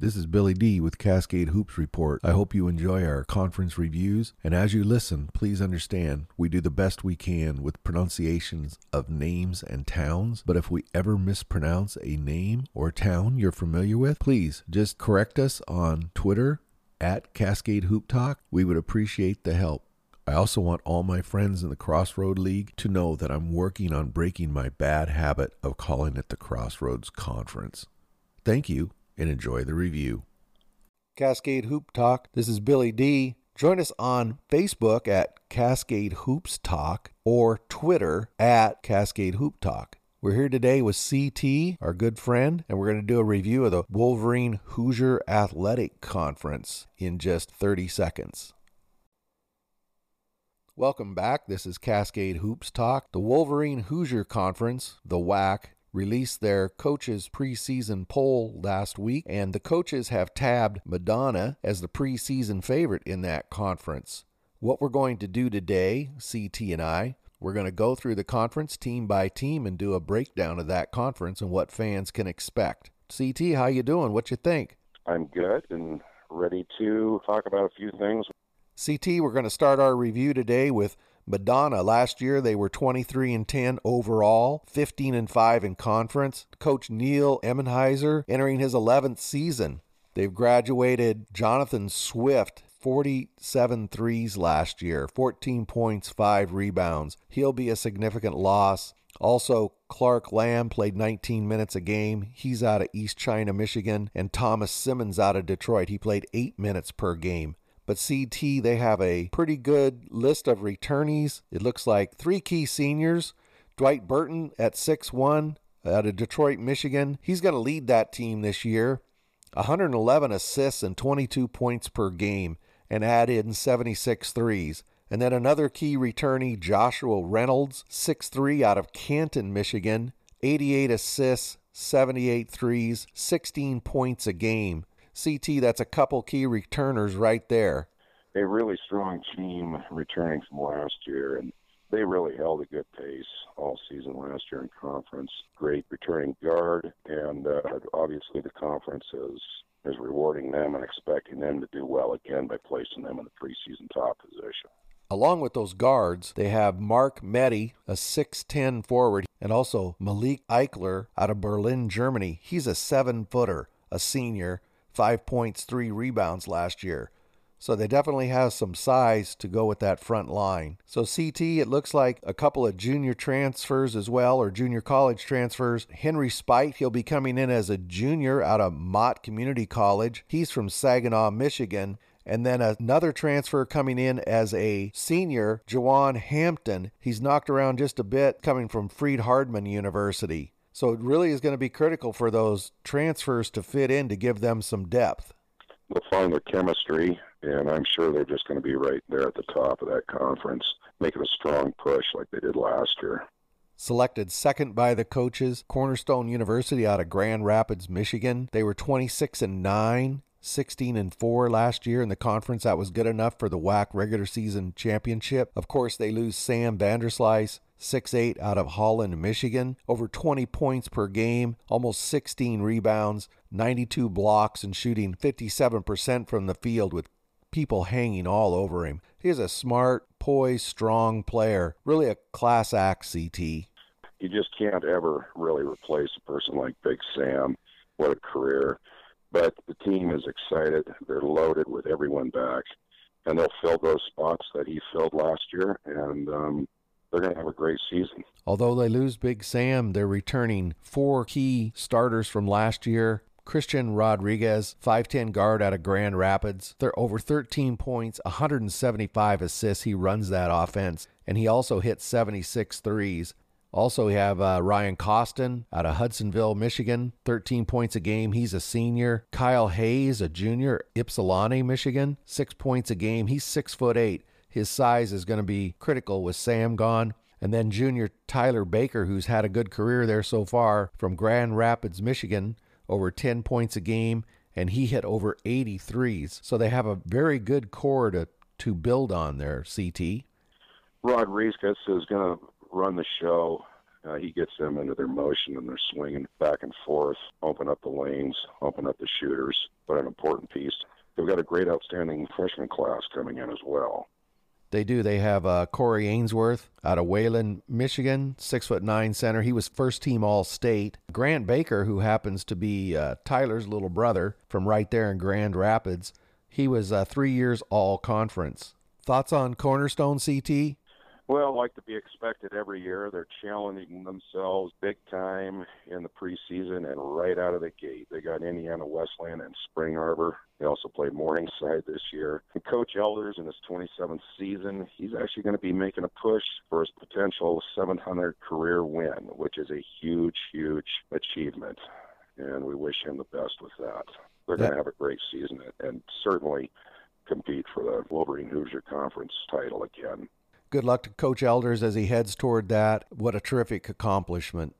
This is Billy D with Cascade Hoops Report. I hope you enjoy our conference reviews. And as you listen, please understand we do the best we can with pronunciations of names and towns. But if we ever mispronounce a name or town you're familiar with, please just correct us on Twitter at Cascade Hoop Talk. We would appreciate the help. I also want all my friends in the Crossroad League to know that I'm working on breaking my bad habit of calling it the Crossroads Conference. Thank you and enjoy the review. Cascade Hoop Talk. This is Billy D. Join us on Facebook at Cascade Hoops Talk or Twitter at Cascade Hoop Talk. We're here today with CT, our good friend, and we're going to do a review of the Wolverine Hoosier Athletic Conference in just 30 seconds. Welcome back. This is Cascade Hoops Talk. The Wolverine Hoosier Conference, the WAC, released their coaches preseason poll last week, and the coaches have tabbed Madonna as the preseason favorite in that conference. What we're going to do today, CT and I, we're going to go through the conference team by team and do a breakdown of that conference and what fans can expect. CT, how you doing? What you think? I'm good and ready to talk about a few things. CT, we're going to start our review today with Madonna. Last year they were 23 and 10 overall, 15 and 5 in conference. Coach Neil Emenhiser entering his 11th season. They've graduated Jonathan Swift 47 threes last year, 14 points, 5 rebounds. He'll be a significant loss. Also, Clark Lamb played 19 minutes a game. He's out of East China, Michigan. And Thomas Simmons out of Detroit. He played 8 minutes per game. But CT, they have a pretty good list of returnees. It looks like three key seniors Dwight Burton at 6 1 out of Detroit, Michigan. He's going to lead that team this year. 111 assists and 22 points per game and add in 76 threes. And then another key returnee, Joshua Reynolds, 6'3 out of Canton, Michigan, 88 assists, 78 threes, 16 points a game. CT, that's a couple key returners right there. A really strong team returning from last year, and they really held a good pace all season last year in conference. Great returning guard, and uh, obviously the conference is is rewarding them and expecting them to do well again by placing them in the preseason top position. Along with those guards, they have Mark Meddy, a 6'10 forward, and also Malik Eichler out of Berlin, Germany. He's a seven footer, a senior, five points, three rebounds last year. So they definitely have some size to go with that front line. So CT, it looks like a couple of junior transfers as well, or junior college transfers. Henry Spite, he'll be coming in as a junior out of Mott Community College. He's from Saginaw, Michigan. And then another transfer coming in as a senior, Jawan Hampton. He's knocked around just a bit, coming from Freed-Hardeman University. So it really is going to be critical for those transfers to fit in to give them some depth. They'll find their chemistry, and I'm sure they're just going to be right there at the top of that conference, making a strong push like they did last year. Selected second by the coaches, Cornerstone University out of Grand Rapids, Michigan. They were 26 and 9 16 and 4 last year in the conference. That was good enough for the WAC regular season championship. Of course, they lose Sam Vanderslice, 6'8 out of Holland, Michigan, over 20 points per game, almost 16 rebounds, 92 blocks, and shooting 57% from the field with people hanging all over him. He's a smart, poised, strong player, really a class act CT. You just can't ever really replace a person like Big Sam. What a career. But the team is excited. They're loaded with everyone back, and they'll fill those spots that he filled last year. And um, they're going to have a great season. Although they lose Big Sam, they're returning four key starters from last year. Christian Rodriguez, 5'10 guard out of Grand Rapids. They're over 13 points, 175 assists. He runs that offense, and he also hits 76 threes. Also, we have uh, Ryan Costin out of Hudsonville, Michigan, 13 points a game. He's a senior. Kyle Hayes, a junior, Ypsilanti, Michigan, six points a game. He's six foot eight. His size is going to be critical with Sam gone. And then junior Tyler Baker, who's had a good career there so far from Grand Rapids, Michigan, over 10 points a game, and he hit over 83s. So they have a very good core to, to build on there, CT. Rodriguez is going to run the show. Uh, he gets them into their motion and they're swinging back and forth, open up the lanes, open up the shooters. But an important piece. They've got a great, outstanding freshman class coming in as well. They do. They have uh, Corey Ainsworth out of Wayland, Michigan, six foot nine center. He was first team All State. Grant Baker, who happens to be uh, Tyler's little brother from right there in Grand Rapids, he was uh, three years All Conference. Thoughts on Cornerstone CT? Well, like to be expected every year, they're challenging themselves big time in the preseason and right out of the gate. They got Indiana Wesleyan and Spring Arbor. They also play Morningside this year. And Coach Elders in his 27th season, he's actually going to be making a push for his potential 700 career win, which is a huge, huge achievement. And we wish him the best with that. They're going to have a great season and certainly compete for the Wolverine Hoosier Conference title again good luck to Coach Elders as he heads toward that. What a terrific accomplishment.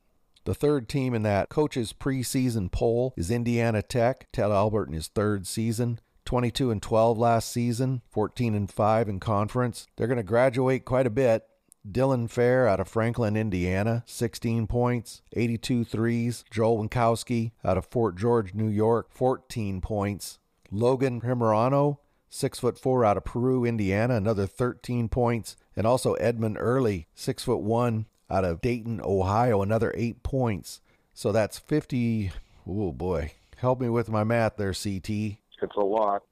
The third team in that coach's preseason poll is Indiana Tech. Ted Albert in his third season. 22 and 12 last season, 14 and 5 in conference. They're going to graduate quite a bit. Dylan Fair out of Franklin, Indiana, 16 points, 82 threes. Joel Winkowski out of Fort George, New York, 14 points. Logan Primerano, six foot four out of Peru, Indiana, another 13 points, and also Edmund Early, six foot one out of Dayton, Ohio, another eight points. So that's 50. Oh boy, help me with my math there, CT. It's a lot.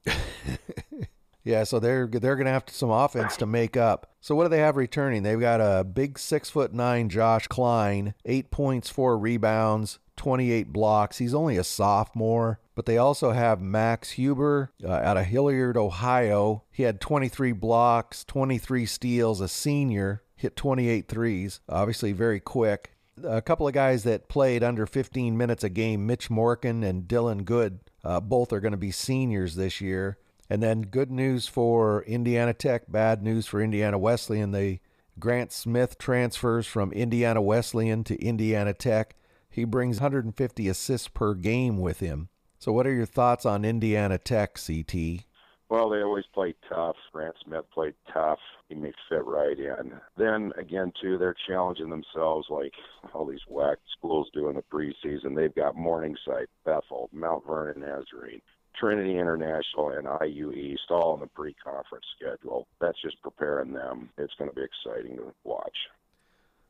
yeah, so they're they're gonna have some offense to make up. So what do they have returning? They've got a big six foot nine Josh Klein, eight points, four rebounds, 28 blocks. He's only a sophomore, but they also have Max Huber uh, out of Hilliard, Ohio. He had 23 blocks, 23 steals, a senior, hit 28 threes, obviously very quick. A couple of guys that played under 15 minutes a game, Mitch Morgan and Dylan Good, uh, both are going to be seniors this year. And then good news for Indiana Tech, bad news for Indiana Wesleyan. They Grant Smith transfers from Indiana Wesleyan to Indiana Tech. He brings 150 assists per game with him. So, what are your thoughts on Indiana Tech, CT? Well, they always play tough. Grant Smith played tough. He may fit right in. Then again, too, they're challenging themselves like all these whack schools do in the preseason. They've got Morningside, Bethel, Mount Vernon, Nazarene, Trinity International, and IU East all on the pre-conference schedule. That's just preparing them. It's going to be exciting to watch.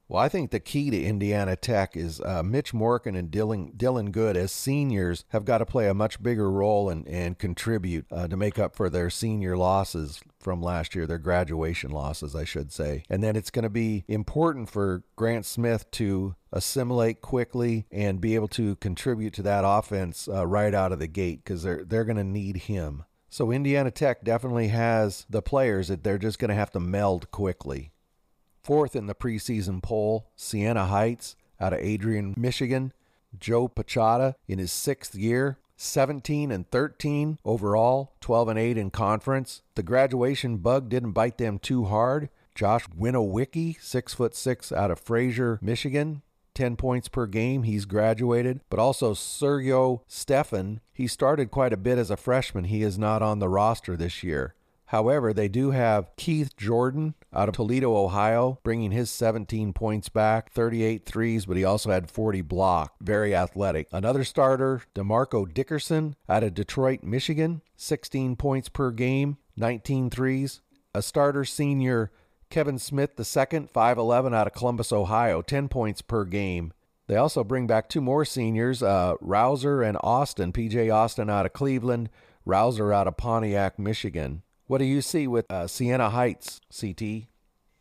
Well, I think the key to Indiana Tech is uh, Mitch Morgan and Dylan, Dylan Good as seniors have got to play a much bigger role and, and contribute uh, to make up for their senior losses from last year, their graduation losses, I should say. And then it's going to be important for Grant Smith to assimilate quickly and be able to contribute to that offense uh, right out of the gate because they're, they're going to need him. So Indiana Tech definitely has the players that they're just going to have to meld quickly. Fourth in the preseason poll, Siena Heights out of Adrian, Michigan. Joe Pechota in his sixth year, 17 and 13 overall, 12 and 8 in conference. The graduation bug didn't bite them too hard. Josh Winowicki, six foot six out of Fraser, Michigan, 10 points per game. He's graduated. But also Sergio Stefan, he started quite a bit as a freshman. He is not on the roster this year. However, they do have Keith Jordan out of Toledo, Ohio, bringing his 17 points back, 38 threes, but he also had 40 blocks. Very athletic. Another starter, DeMarco Dickerson out of Detroit, Michigan, 16 points per game, 19 threes. A starter senior, Kevin Smith II, 5'11 out of Columbus, Ohio, 10 points per game. They also bring back two more seniors, uh, Rouser and Austin, PJ Austin out of Cleveland, Rouser out of Pontiac, Michigan. What do you see with uh, Siena Heights, CT?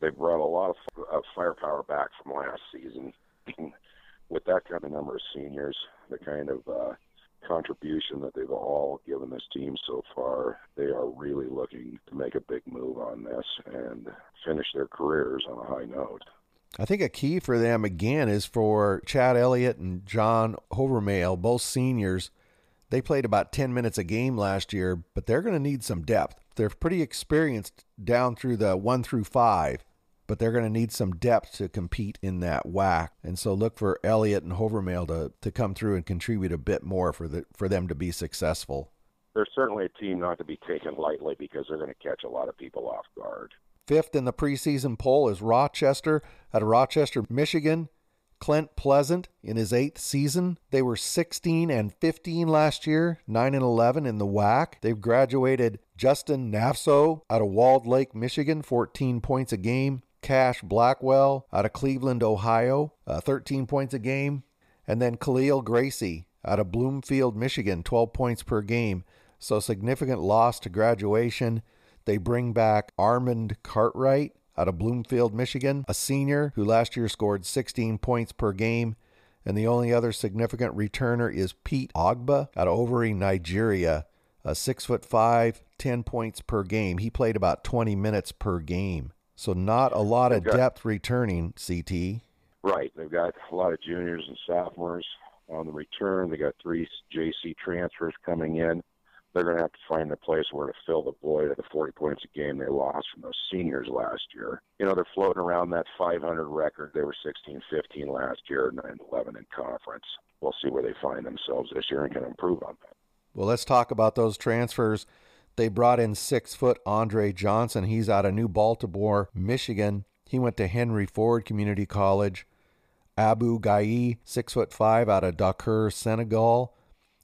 They brought a lot of, of firepower back from last season. with that kind of number of seniors, the kind of uh, contribution that they've all given this team so far, they are really looking to make a big move on this and finish their careers on a high note. I think a key for them again is for Chad Elliott and John Hovermail, both seniors. They played about 10 minutes a game last year, but they're going to need some depth they're pretty experienced down through the one through five, but they're going to need some depth to compete in that whack. And so look for Elliott and Hovermail to, to come through and contribute a bit more for the for them to be successful. They're certainly a team not to be taken lightly because they're going to catch a lot of people off guard. Fifth in the preseason poll is Rochester out of Rochester, Michigan. Clint Pleasant in his eighth season. They were 16 and 15 last year, 9 and 11 in the WAC. They've graduated Justin Nafso out of Walled Lake, Michigan, 14 points a game. Cash Blackwell out of Cleveland, Ohio, uh, 13 points a game. And then Khalil Gracie out of Bloomfield, Michigan, 12 points per game. So significant loss to graduation. They bring back Armand Cartwright out of Bloomfield, Michigan, a senior who last year scored 16 points per game. And the only other significant returner is Pete Ogba out of Owerri, Nigeria, a six foot five, 10 points per game. He played about 20 minutes per game. So not a lot of depth returning, CT. Right. They've got a lot of juniors and sophomores on the return. They got three JC transfers coming in they're going to have to find a place where to fill the void of the 40 points a game they lost from those seniors last year. You know, they're floating around that 500 record. They were 16 15 last year, 9 11 in conference. We'll see where they find themselves this year and can improve on that. Well, let's talk about those transfers. They brought in six foot Andre Johnson. He's out of New Baltimore, Michigan. He went to Henry Ford Community College. Abu Gai, six foot five, out of Dakar, Senegal.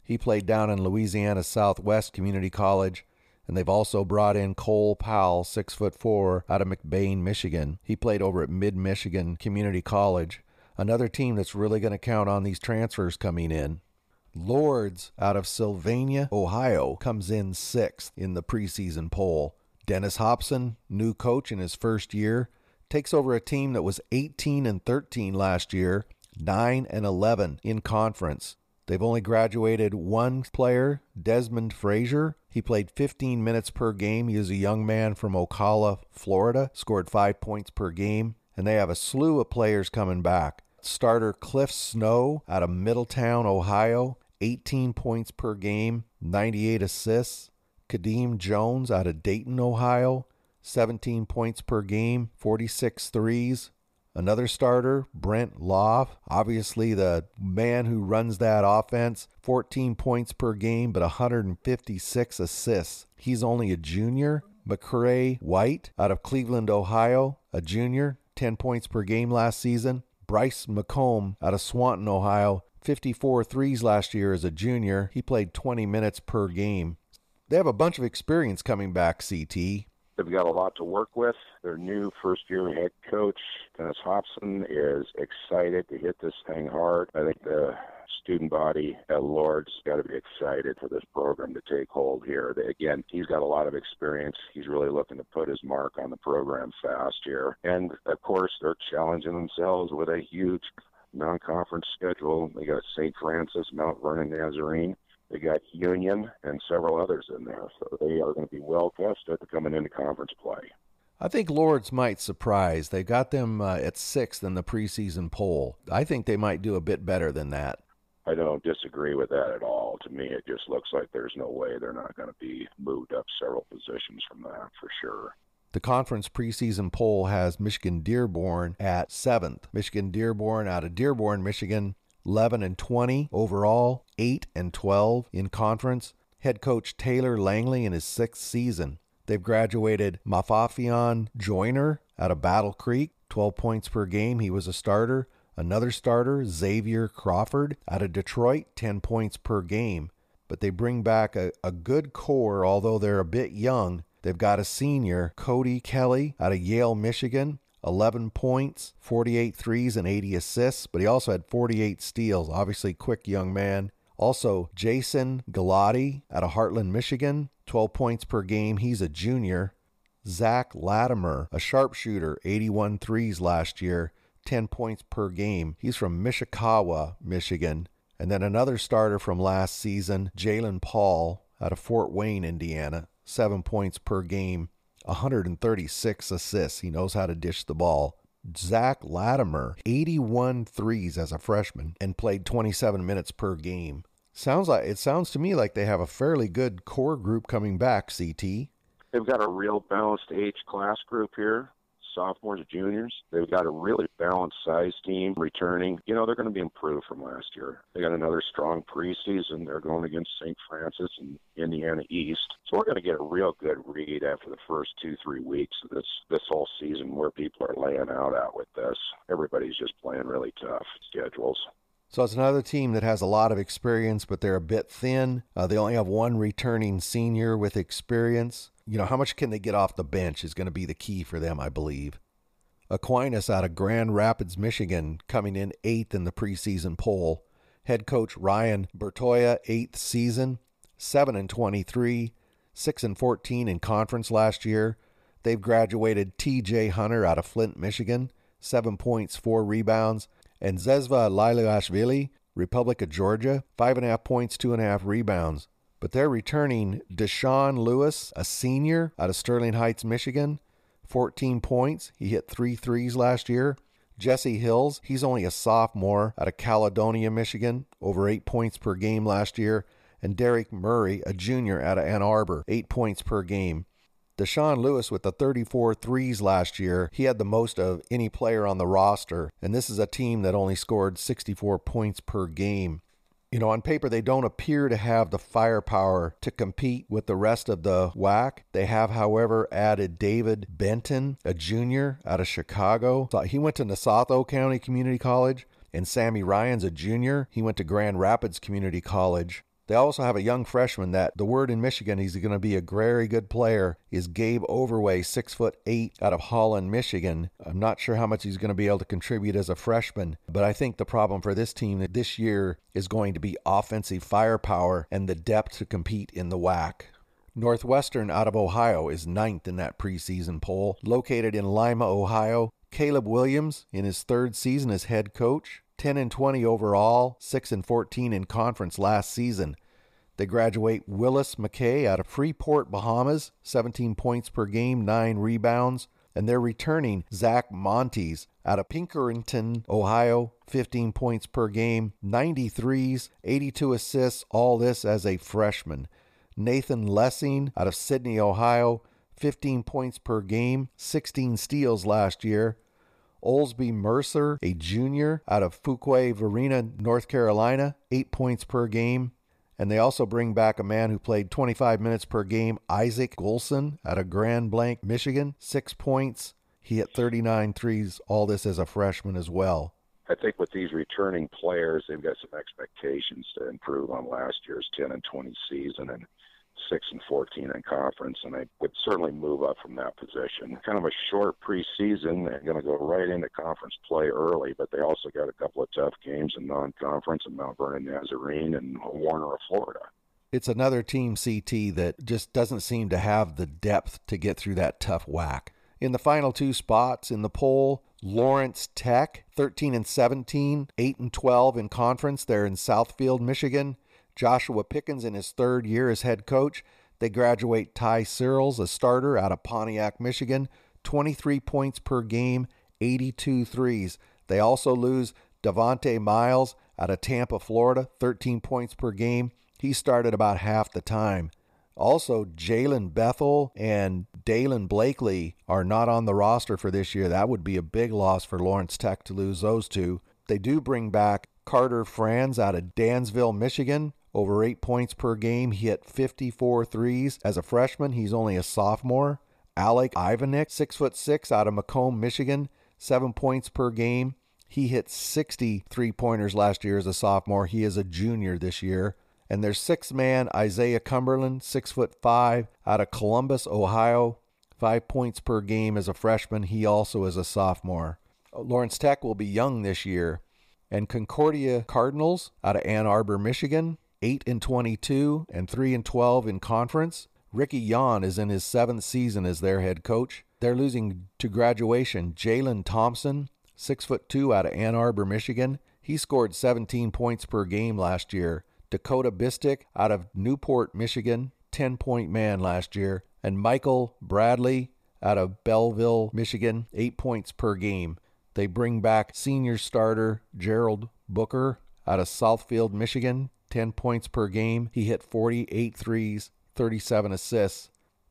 He played down in Louisiana Southwest Community College, and they've also brought in Cole Powell, six foot four, out of McBain, Michigan. He played over at Mid Michigan Community College. Another team that's really going to count on these transfers coming in. Lourdes out of Sylvania, Ohio, comes in sixth in the preseason poll. Dennis Hobson, new coach in his first year, takes over a team that was 18 and 13 last year, 9 and 11 in conference. They've only graduated one player, Desmond Frazier. He played 15 minutes per game. He is a young man from Ocala, Florida, scored five points per game. And they have a slew of players coming back. Starter Cliff Snow out of Middletown, Ohio, 18 points per game, 98 assists. Kadeem Jones out of Dayton, Ohio, 17 points per game, 46 threes. Another starter, Brent Loff, obviously the man who runs that offense, 14 points per game, but 156 assists. He's only a junior. McCray White out of Cleveland, Ohio, a junior, 10 points per game last season. Bryce McComb out of Swanton, Ohio, 54 threes last year as a junior. He played 20 minutes per game. They have a bunch of experience coming back, CT. They've got a lot to work with. Their new first year head coach, Dennis Hobson, is excited to hit this thing hard. I think the student body at Lourdes got to be excited for this program to take hold here. Again, he's got a lot of experience. He's really looking to put his mark on the program fast here. And of course, they're challenging themselves with a huge non-conference schedule. They got St. Francis, Mount Vernon Nazarene. They got Union and several others in there, so they are going to be well tested coming into conference play. I think Lourdes might surprise. They got them uh, at sixth in the preseason poll. I think they might do a bit better than that. I don't disagree with that at all. To me, it just looks like there's no way they're not going to be moved up several positions from that for sure. The conference preseason poll has Michigan Dearborn at seventh. Michigan Dearborn out of Dearborn, Michigan, 11 and 20 overall, 8 and 12 in conference. Head coach Taylor Langley in his sixth season. They've graduated Mafafian Joyner out of Battle Creek, 12 points per game. He was a starter. Another starter, Xavier Crawford out of Detroit, 10 points per game. But they bring back a, a good core, although they're a bit young. They've got a senior, Cody Kelly out of Yale, Michigan, 11 points, 48 threes, and 80 assists, but he also had 48 steals. Obviously, quick young man. Also, Jason Galati out of Hartland, Michigan, 12 points per game. He's a junior. Zach Latimer, a sharpshooter, 81 threes last year, 10 points per game. He's from Mishikawa, Michigan. And then another starter from last season, Jalen Paul out of Fort Wayne, Indiana, 7 points per game. 136 assists. He knows how to dish the ball. Zach Latimer, 81 threes as a freshman and played 27 minutes per game. Sounds like it sounds to me like they have a fairly good core group coming back, CT. They've got a real balanced age class group here. Sophomores, juniors. They've got a really balanced size team returning. You know, they're going to be improved from last year. They got another strong preseason. They're going against St. Francis and Indiana East. So we're going to get a real good read after the first two, three weeks of this this whole season where people are laying out out with this. Everybody's just playing really tough schedules. So it's another team that has a lot of experience, but they're a bit thin. Uh, they only have one returning senior with experience. You know, how much can they get off the bench is going to be the key for them, I believe. Aquinas out of Grand Rapids, Michigan, coming in eighth in the preseason poll. Head coach Ryan Bertoya, eighth season, seven and twenty-three, six and fourteen in conference last year. They've graduated T.J. Hunter out of Flint, Michigan, seven points, four rebounds, and Zvezda Liliashvili, Republic of Georgia, five and a half points, two and a half rebounds. But they're returning Deshaun Lewis, a senior out of Sterling Heights, Michigan, 14 points. He hit three threes last year. Jesse Hills, he's only a sophomore out of Caledonia, Michigan, over eight points per game last year. And Derek Murray, a junior out of Ann Arbor, eight points per game. Deshaun Lewis with the 34 threes last year, he had the most of any player on the roster, and this is a team that only scored 64 points per game. You know, on paper, they don't appear to have the firepower to compete with the rest of the WAC. They have, however, added David Benton, a junior out of Chicago. He went to Nassau County Community College, and Sammy Ryan's a junior. He went to Grand Rapids Community College. They also have a young freshman that the word in Michigan he's going to be a very good player is Gabe Overway, six foot eight out of Holland, Michigan. I'm not sure how much he's going to be able to contribute as a freshman, but I think the problem for this team this year is going to be offensive firepower and the depth to compete in the WAC. Northwestern out of Ohio is ninth in that preseason poll. Located in Lima, Ohio, Caleb Williams in his third season as head coach. 10 and 20 overall, 6 and 14 in conference last season. They graduate Willis McKay out of Freeport, Bahamas, 17 points per game, 9 rebounds. And they're returning Zach Montes out of Pickerington, Ohio, 15 points per game, 93s, 82 assists, all this as a freshman. Nathan Lessing out of Sidney, Ohio, 15 points per game, 16 steals last year. Olsby Mercer, a junior out of Fuquay-Varina, North Carolina, eight points per game. And they also bring back a man who played 25 minutes per game, Isaac Golson out of Grand Blanc, Michigan, six points. He hit 39 threes, all this as a freshman as well. I think with these returning players, they've got some expectations to improve on last year's 10 and 20 season. And six and fourteen in conference, and they would certainly move up from that position. Kind of a short preseason. They're going to go right into conference play early, but they also got a couple of tough games in non-conference in Mount Vernon Nazarene and Warner of Florida. It's another team CT that just doesn't seem to have the depth to get through that tough whack. In the final two spots in the poll, Lawrence Tech, 13 and 17, 8 and 12 in conference. They're in Southfield, Michigan. Joshua Pickens in his third year as head coach. They graduate Ty Searles, a starter out of Pontiac, Michigan, 23 points per game, 82 threes. They also lose Devonte Miles out of Tampa, Florida, 13 points per game. He started about half the time. Also, Jalen Bethel and Dalen Blakely are not on the roster for this year. That would be a big loss for Lawrence Tech to lose those two. They do bring back Carter Franz out of Dansville, Michigan, over eight points per game. He hit 54 threes. As a freshman, he's only a sophomore. Alec Ivanek, six foot six, out of Macomb, Michigan, seven points per game. He hit 60 three pointers last year as a sophomore. He is a junior this year. And their sixth man, Isaiah Cumberland, six foot five, out of Columbus, Ohio, five points per game as a freshman. He also is a sophomore. Lawrence Tech will be young this year. And Concordia Cardinals out of Ann Arbor, Michigan, 8 and 22 and 3 and 12 in conference. Ricky Yon is in his seventh season as their head coach. They're losing to graduation Jalen Thompson, six foot two out of Ann Arbor, Michigan. He scored 17 points per game last year. Dakota Bistic out of Newport, Michigan, 10 point man last year. And Michael Bradley out of Belleville, Michigan, 8 points per game. They bring back senior starter Gerald Booker out of Southfield, Michigan, 10 points per game. He hit 48 threes, 37 assists.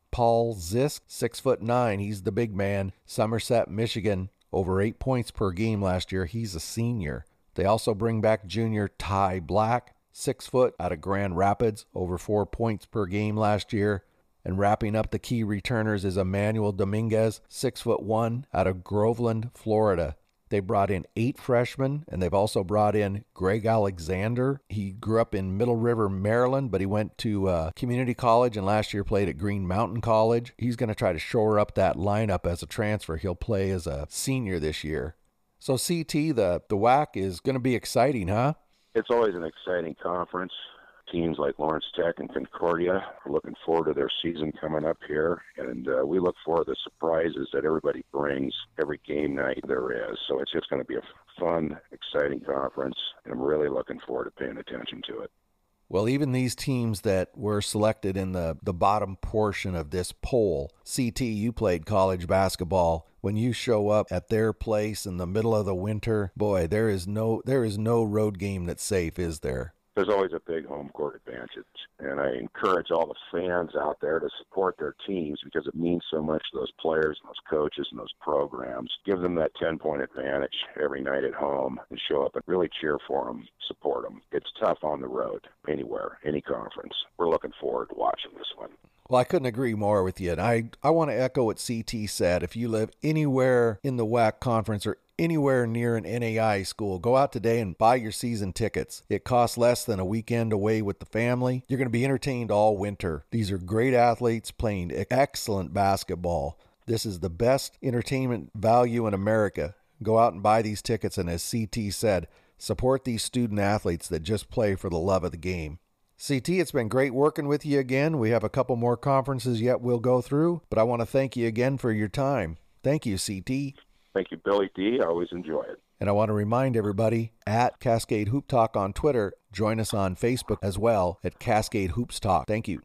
Paul Zisk, six foot nine. He's the big man. Somerset, Michigan, over eight points per game last year. He's a senior. They also bring back junior Ty Black, six foot out of Grand Rapids, over four points per game last year. And wrapping up the key returners is Emmanuel Dominguez, six foot one, out of Groveland, Florida. They brought in eight freshmen, and they've also brought in Greg Alexander. He grew up in Middle River, Maryland, but he went to uh, community college and last year played at Green Mountain College. He's going to try to shore up that lineup as a transfer. He'll play as a senior this year. So CT, the the WAC is going to be exciting, huh? It's always an exciting conference teams like Lawrence Tech and Concordia are looking forward to their season coming up here, and uh, we look for the surprises that everybody brings every game night there is. So it's just going to be a fun, exciting conference, and I'm really looking forward to paying attention to it. Well, even these teams that were selected in the, the bottom portion of this poll, CT, you played college basketball. When you show up at their place in the middle of the winter, boy, there is no there is no road game that's safe, is there? There's always a big home court advantage. And I encourage all the fans out there to support their teams because it means so much to those players and those coaches and those programs. Give them that 10 point advantage every night at home and show up and really cheer for them, support them. It's tough on the road, anywhere, any conference. We're looking forward to watching this one. Well, I couldn't agree more with you. And I, I want to echo what CT said. If you live anywhere in the WAC conference or anywhere near an NAI school, go out today and buy your season tickets. It costs less than a weekend away with the family. You're going to be entertained all winter. These are great athletes playing excellent basketball. This is the best entertainment value in America. Go out and buy these tickets, and as CT said, support these student athletes that just play for the love of the game. CT, it's been great working with you again. We have a couple more conferences yet we'll go through, but I want to thank you again for your time. Thank you, CT. Thank you, Billy D. I always enjoy it. And I want to remind everybody at Cascade Hoop Talk on Twitter, join us on Facebook as well at Cascade Hoops Talk. Thank you.